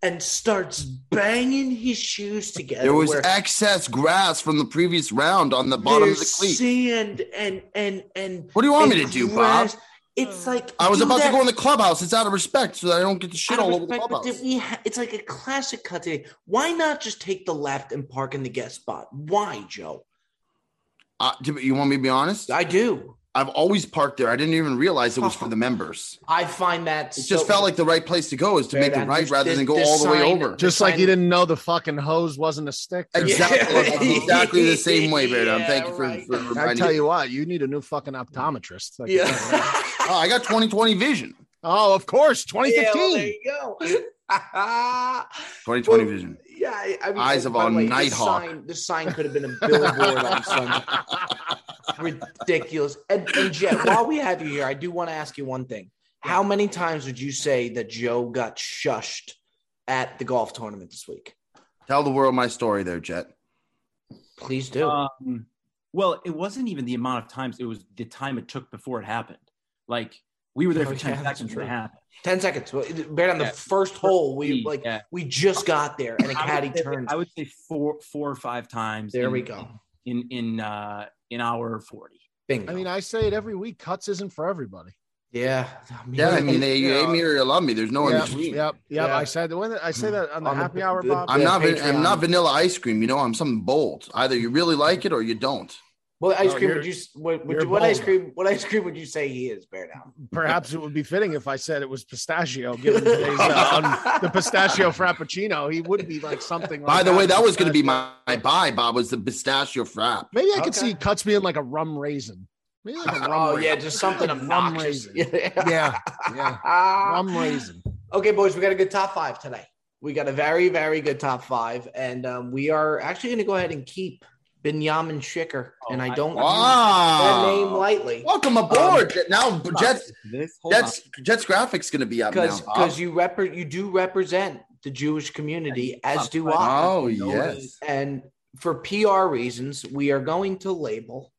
And starts banging his shoes together. There was excess grass from the previous round on the bottom of the cleat. Sand and and and. What do you want me to do, Bob? It's like I was about that to go in the clubhouse. It's out of respect so that I don't get the shit all over the respect, but clubhouse. we ha- it's like a classic cut today. Why not just take the left and park in the guest spot? Why, Joe? Uh, you want me to be honest? I do. I've always parked there. I didn't even realize it was for the members. I find that It just felt like the right place to go is to make it enough. right There's- rather than go there's all the way over. Just like you didn't know the fucking hose wasn't a stick. Exactly, exactly the same way, Bear Down. Thank you for, right. for I tell you what, you need a new fucking optometrist. Like, yeah. Oh, I got 2020 vision. Oh, of course, Yeah, well, 2015. there you go. 2020 Well, vision. Yeah, I I mean, Eyes of by a the this Nighthawk. Sign, this sign could have been a billboard on Sunday. Ridiculous. And, and Jet, while we have you here, I do want to ask you one thing. How many times would you say that Joe got shushed at the golf tournament this week? Tell the world my story there, Jet. Please do. Um, well, it wasn't even the amount of times; it was the time it took before it happened. Like we were there Oh, for ten yeah, seconds true. when it happened. Ten seconds. Well, Bear on the Yeah. first hole. We like Yeah. we just got there, and a I would caddy turned. I would say four, four or five times. There in- we go. In in uh, in hour forty. Bingo. I mean, I say it every week. Cuts isn't for everybody. yeah. Yeah, I mean, they, you hate me or you love me. There's no in Yep, between. yep, yep. Yeah. I said when I say that on the On the- happy hour, the- Bob. I'm not. van- I'm not vanilla ice cream. You know, I'm something bold. Either you really like it or you don't. What ice No, cream would you? What, would you're what ice cream? What ice cream would you say he is? Bear down. Perhaps it would be fitting if I said it was pistachio, given today's uh, on the pistachio frappuccino. He would be like something. By like the way, that was going to be my, my buy, Bob. Was the pistachio frap? Maybe I could Okay. see cuts being like a rum raisin. Maybe like a rum Oh raisin. yeah, just something Rum obnoxious. raisin. Yeah. Yeah, yeah. Rum raisin. Okay, boys, we got a good top five today. We got a very, very good top five, and um, we are actually going to go ahead and keep Binyamin Schicker, Oh, and I I- don't use Wow! that name lightly Welcome um, aboard. Jet- now, Jets, This hold on. Jets, Jets graphics going to be up because now. Because you rep you do represent the Jewish community, as do I. Oh know yes. And for PR reasons, we are going to label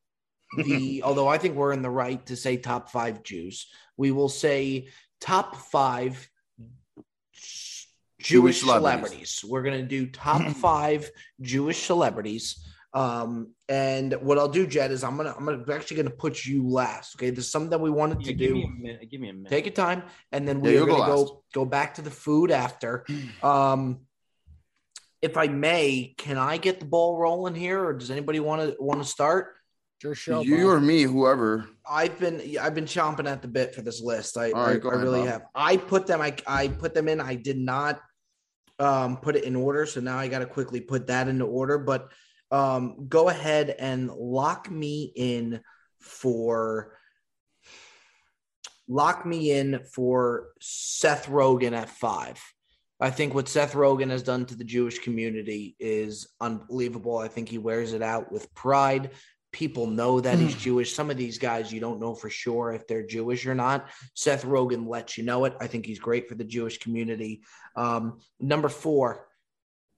the, although I think we're in the right to say top five Jews, we will say top five Jewish, Jewish celebrities. celebrities. We're gonna do top five Jewish celebrities. Um, and what I'll do, Jet, is I'm gonna I'm gonna actually gonna put you last. Okay, there's something that we wanted Yeah, to give me a do. minute. Give me a minute. Take your time, and then we're you'll gonna last. go go back to the food after. Um, if I may, can I get the ball rolling here, or does anybody want to want to start? Your show. you Bob. or me, whoever. I've been I've been chomping at the bit for this list. I All right, I, I ahead, really Bob. have. I put them. I I put them in. I did not um, put it in order, so now I got to quickly put that into order. But um, go ahead and lock me in for lock me in for Seth Rogen at five. I think what Seth Rogen has done to the Jewish community is unbelievable. I think he wears it out with pride. People know that he's Jewish. Some of these guys, you don't know for sure if they're Jewish or not. Seth Rogen lets you know it. I think he's great for the Jewish community. Um, number four,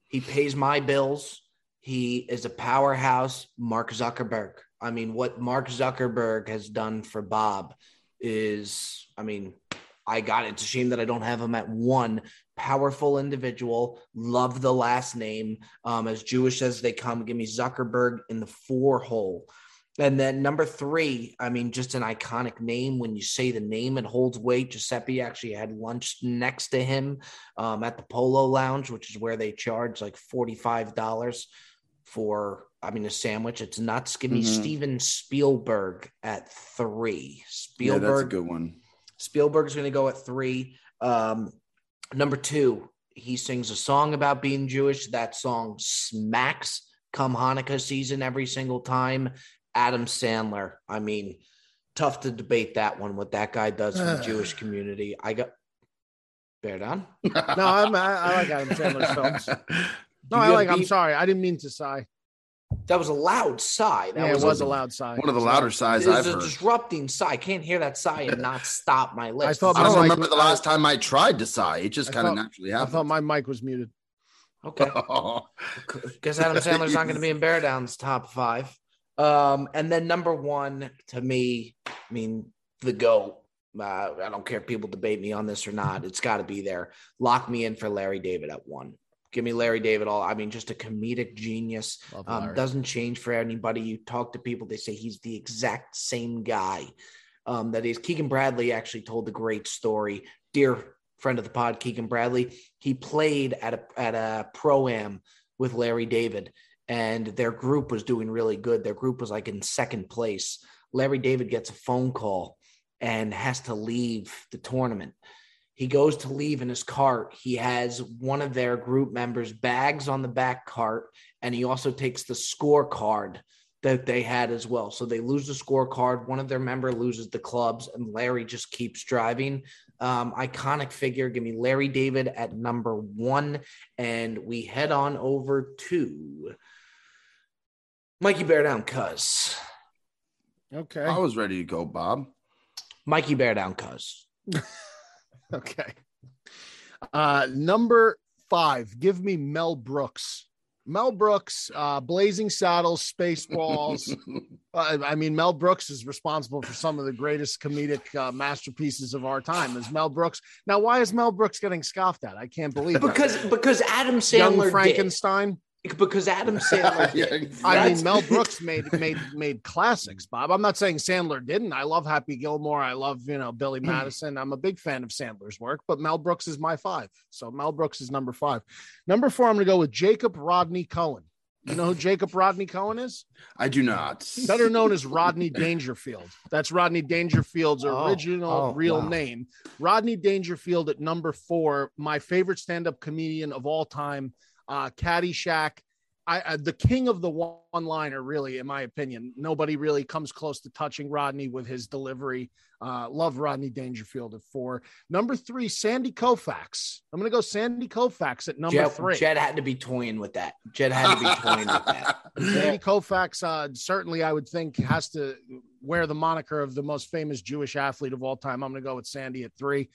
he pays my bills. He is a powerhouse. Mark Zuckerberg. I mean, what Mark Zuckerberg has done for Bob is, I mean, I got it. It's a shame that I don't have him at one. Powerful individual. Love the last name. Um, as Jewish as they come. Give me Zuckerberg in the four hole. And then number three, I mean, just an iconic name. When you say the name, it holds weight. Giuseppe actually had lunch next to him um, at the Polo Lounge, which is where they charge like $45 for, I mean, a sandwich. It's nuts. Give me Mhm. Steven Spielberg at three. Yeah, Spielberg. that's a good one. Spielberg's going to go at three. Um, number two, he sings a song about being Jewish. That song smacks come Hanukkah season every single time. Adam Sandler. I mean, tough to debate that one, what that guy does for the Jewish community. I got bear down. No, I'm, I, I like Adam Sandler's films. No, I you like. have I'm sorry. I didn't mean to sigh. That was a loud sigh. That yeah, was, it was a, a loud sigh. One of the louder sighs It I've was a heard. disrupting sigh. I can't hear that sigh and not stop my lips. thought I don't mic remember was- the last time I tried to sigh. It just kind of thought- naturally I happened. thought my mic was muted. okay. Guess Adam Sandler's not going to be in Bear Down's top five. Um, and then number one to me, I mean, the GOAT. Uh, I don't care if people debate me on this or not. It's got to be there. Lock me in for Larry David at one. Give me Larry David all. I mean, just a comedic genius. Um, doesn't change for anybody. You talk to people, they say he's the exact same guy. Um, that is Keegan Bradley actually told the great story. Dear friend of the pod, Keegan Bradley, he played at a at a pro am with Larry David, and their group was doing really good. Their group was like in second place. Larry David gets a phone call and has to leave the tournament. He goes to leave in his cart. He has one of their group members' bags on the back cart, and he also takes the scorecard that they had as well. So they lose the scorecard. One of their member loses the clubs, and Larry just keeps driving. Um, iconic figure. Give me Larry David at number one, and we head on over to Mikey Bear Down, cuz Okay. I was ready to go, Bob. Mikey Bear Down, cuz Okay. Uh, number five, give me Mel Brooks. Mel Brooks, uh, Blazing Saddles, Spaceballs. uh, I mean, Mel Brooks is responsible for some of the greatest comedic uh, masterpieces of our time. Is Mel Brooks now? Why is Mel Brooks getting scoffed at? I can't believe that. because because Adam young Frankenstein. did. Because Adam Sandler Yeah, did. exactly. I mean, Mel Brooks made made made classics, Bob. I'm not saying Sandler didn't. I love Happy Gilmore. I love you know Billy mm. Madison. I'm a big fan of Sandler's work, but Mel Brooks is my five. So Mel Brooks is number five. Number four, I'm going to go with Jacob Rodney Cohen. You know who Jacob Rodney Cohen is? I do not. Better known as Rodney Dangerfield. That's Rodney Dangerfield's Oh, original oh, real wow. name. Rodney Dangerfield at number four, my favorite stand-up comedian of all time, uh, Caddyshack. I, I the king of the one-liner, really, in my opinion. Nobody really comes close to touching Rodney with his delivery. Uh, love Rodney Dangerfield at four. Number three, Sandy Koufax. I'm going to go Sandy Koufax at number Jet, three. Jet had to be toying with that. Jet had to be toying with that. Sandy Koufax, uh, certainly, I would think, has to wear the moniker of the most famous Jewish athlete of all time. I'm going to go with Sandy at three.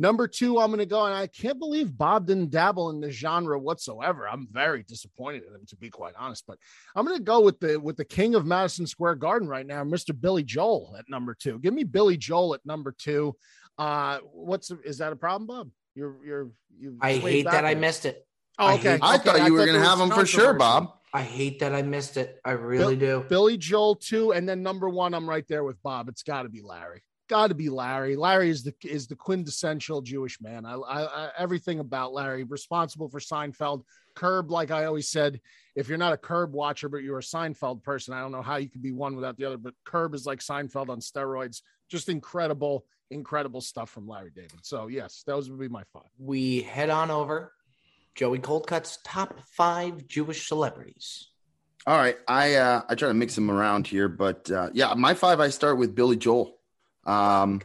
Number two, I'm going to go, and I can't believe Bob didn't dabble in the genre whatsoever. I'm very disappointed in him, to be quite honest. But I'm going to go with the with the king of Madison Square Garden right now, Mr. Billy Joel at number two. Give me Billy Joel at number two. Uh, what's is that a problem, Bob? You're you're you. I hate that I missed it. Oh, I okay. hate- I okay, thought you were gonna have him for sure. Bob. I hate that I missed it. I really do. Billy Joel two, and then number one, I'm right there with Bob. It's got to be Larry. Got to be Larry. Larry is the is the quintessential Jewish man. I, I, I everything about Larry. Responsible for Seinfeld. Curb, like I always said, if you're not a Curb watcher, but you're a Seinfeld person, I don't know how you could be one without the other. But Curb is like Seinfeld on steroids. Just incredible, incredible stuff from Larry David. So yes, those would be my five. We head on over. Joey Coldcut's top five Jewish celebrities. All right, I uh, I try to mix them around here, but uh, yeah, my five. I start with Billy Joel. Um,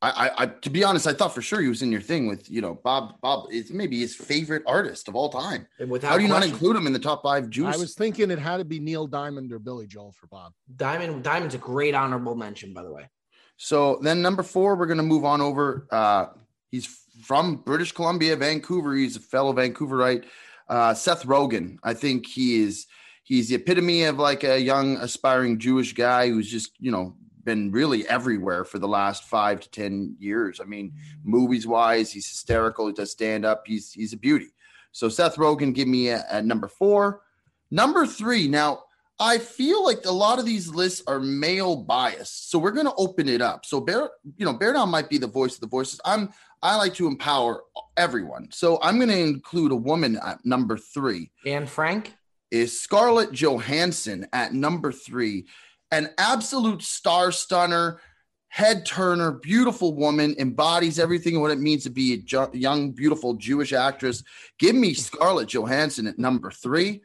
I, I, I to be honest, I thought for sure he was in your thing with you know Bob. Bob is maybe his favorite artist of all time. And without How do you not include him in the top five Jewish? I was thinking it had to be Neil Diamond or Billy Joel for Bob. Diamond? Diamond's a great honorable mention, by the way. So then number four, we're gonna move on over. Uh, he's from British Columbia, Vancouver. He's a fellow Vancouverite. Uh, Seth Rogen. I think he is. He's the epitome of like a young aspiring Jewish guy who's just you know been really everywhere for the last five to ten years. I mean, mm-hmm. movies wise, he's hysterical. He does stand up. He's he's a beauty. So Seth Rogen, give me at, at number four. Number three. Now I feel like a lot of these lists are male biased, so we're going to open it up. So Bear, you know, Bear Down might be the voice of the voices. I'm I like to empower everyone, so I'm going to include a woman at number three. And Frank? Is Scarlett Johansson at number three, an absolute star stunner, head turner, beautiful woman, embodies everything what it means to be a ju- young, beautiful Jewish actress. Give me Scarlett Johansson at number three.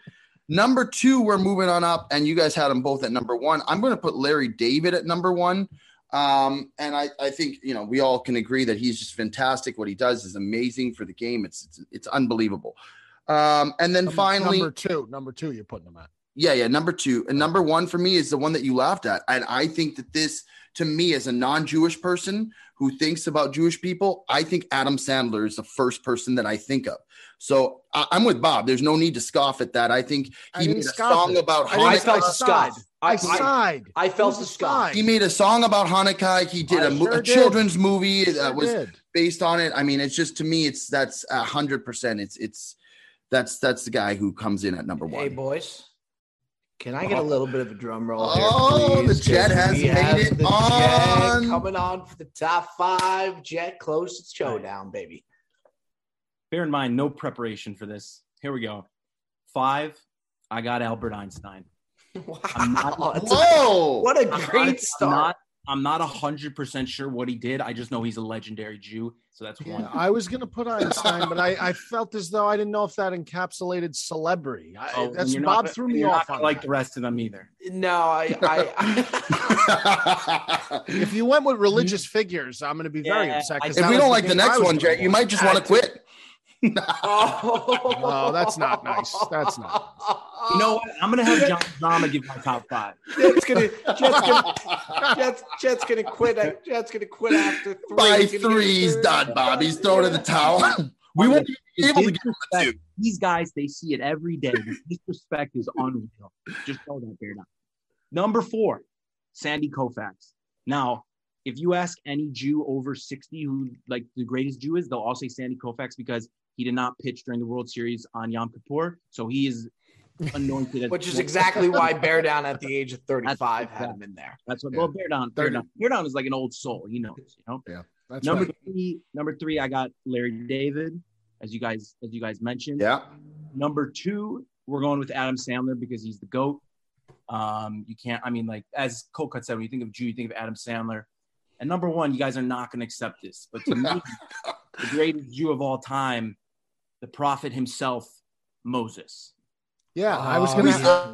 Number two, we're moving on up, and you guys had them both at number one. I'm going to put Larry David at number one. Um, and I, I think you know we all can agree that he's just fantastic. What he does is amazing for the game. It's it's, it's unbelievable. Um, and then finally, number two, number two, you're putting them at. Yeah, yeah. Number two and number one for me is the one that you laughed at, and I think that this, to me, as a non-Jewish person who thinks about Jewish people, I think Adam Sandler is the first person that I think of. So I, I'm with Bob. There's no need to scoff at that. I think he didn't made a song it. about I I Hanukkah. felt the scoff. scoff. I, I, I, sighed. I felt It the was a scoff. sigh. He made a song about Hanukkah. He did I a, sure a did. children's movie that was did. based on it. I mean, it's just to me, it's that's a hundred percent. It's it's that's that's the guy who comes in at number one. Hey, boys. Can I get a oh. little bit of a drum roll here? Oh, the Jet has made have it the on. Jet coming on for the top five. Jet close to showdown, baby. Bear in mind, no preparation for this. Here we go. Five, I got Albert Einstein. Wow. I'm not- that's a- Whoa! what a I'm great not- start. I'm not, I'm 100% sure what he did. I just know he's a legendary Jew. So that's one. Yeah, I was gonna put Einstein, but I, I felt as though I didn't know if that encapsulated celebrity. I, Oh, that's you're not Bob threw me you're not off gonna on like that. the rest of them either. no, I, I, If you went with religious figures, I'm gonna be very Yeah, upset. 'cause if we don't like the next one, gonna you might just want to quit. Oh, No, that's not nice. That's not You know what? I'm going to have John Zama give my top five. Jet's gonna, Jet's gonna, Jet's, Jet's gonna quit. Uh, Jet's gonna quit after three. By He's gonna three, he's done, Bob. He's throwing in the towel. We won't be able to get him a two. These guys, they see it every day. The disrespect is unreal. Just know that they're not. Number four, Sandy Koufax. Now, if you ask any Jew over 60 who like the greatest Jew is, they'll all say Sandy Koufax because he did not pitch during the World Series on Yom Kippur. So he is anointed as Which is exactly why Bear Down at the age of 35 had him in there. That's what Yeah. well, Bear Down, Bear Down. Bear Down is like an old soul, he knows, you know. That's number right. three, number three, I got Larry David, as you guys, as you guys mentioned. Yeah. Number two, we're going with Adam Sandler because he's the GOAT. Um, you can't, I mean, like as Cold Cuts said, when you think of Jew, you think of Adam Sandler. And number one, you guys are not going to accept this, but to me, the greatest Jew of all time, the prophet himself, Moses. Yeah, I was Oh, gonna.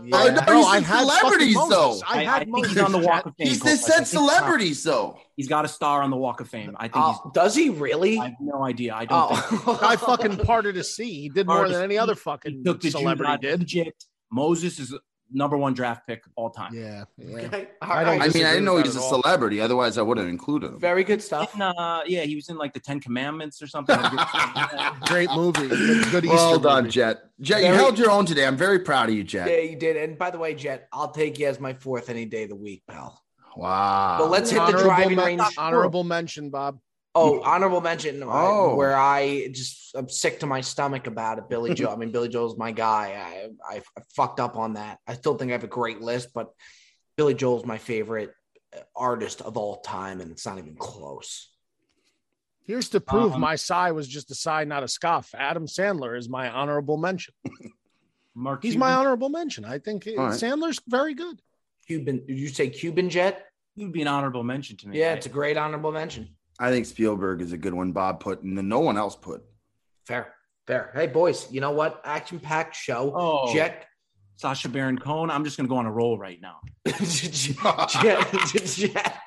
yeah. I, I know bro, I had celebrities, fucking though. I I, had I think Moses. he's on the Walk of Fame. He Cold Cuts. Said think- celebrities, though. He's got a star on the Walk of Fame. I think Oh, does he really? I have no idea. I don't think. Oh, Guy fucking parted a sea. He did more than any sea. other He fucking took the Jews celebrity out of did. Egypt. Moses is number one draft pick all time. Yeah, yeah. Okay. I All don't right. I mean, I didn't know he was a celebrity. Otherwise, I would have included him. Very good stuff. And, uh, yeah, he was in like the Ten Commandments or something. Great movie. Good, good Well Easter done, movie. Jet. Jet, you held your own today. I'm very proud of you, Jet. Yeah, you did. And by the way, Jet, I'll take you as my fourth any day of the week, pal. Wow. But let's hit the driving men- range. Honorable mention, Bob. Oh, honorable mention. I- Oh. where I just I'm sick to my stomach about it. Billy Joe. I mean, Billy Joel's my guy. I, I I fucked up on that. I still think I have a great list, but Billy Joel's my favorite uh, artist of all time, and it's not even close. Here's to prove Um, my sigh was just a sigh, not a scoff. Adam Sandler is my honorable mention. Mark, He's Cuban, my honorable mention. I think All right. Sandler's very good. Cuban. Did you say Cuban Jet? He would be an honorable mention to me. Yeah, I- it's a great honorable mention. I think Spielberg is a good one. Bob put, and then no one else put. Fair, fair. Hey, boys, you know what? Action packed show. Oh. Jet. Sacha Baron Cohen. I'm just gonna go on a roll right now. Jet, Jet, Jet,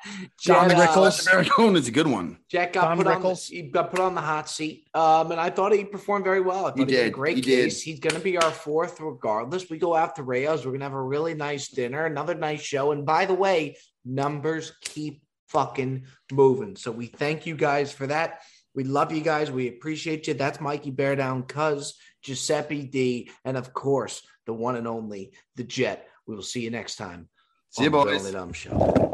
Don Jet, uh, Rickles. Baron Cohen is a good one. Jack got Don put on. The, Rickles. he got put on the hot seat, um, and I thought he performed very well. I thought he, did a great He did. case. He's going to be our fourth, regardless. We go after Rayos. We're going to have a really nice dinner, another nice show. And by the way, numbers keep fucking moving. So we thank you guys for that. We love you guys. We appreciate you. That's Mikey Bear Down, Cuz Giuseppe D, and of course the one and only the Jet. We will see you next time. See you, on the boys. Bill Dumb Show.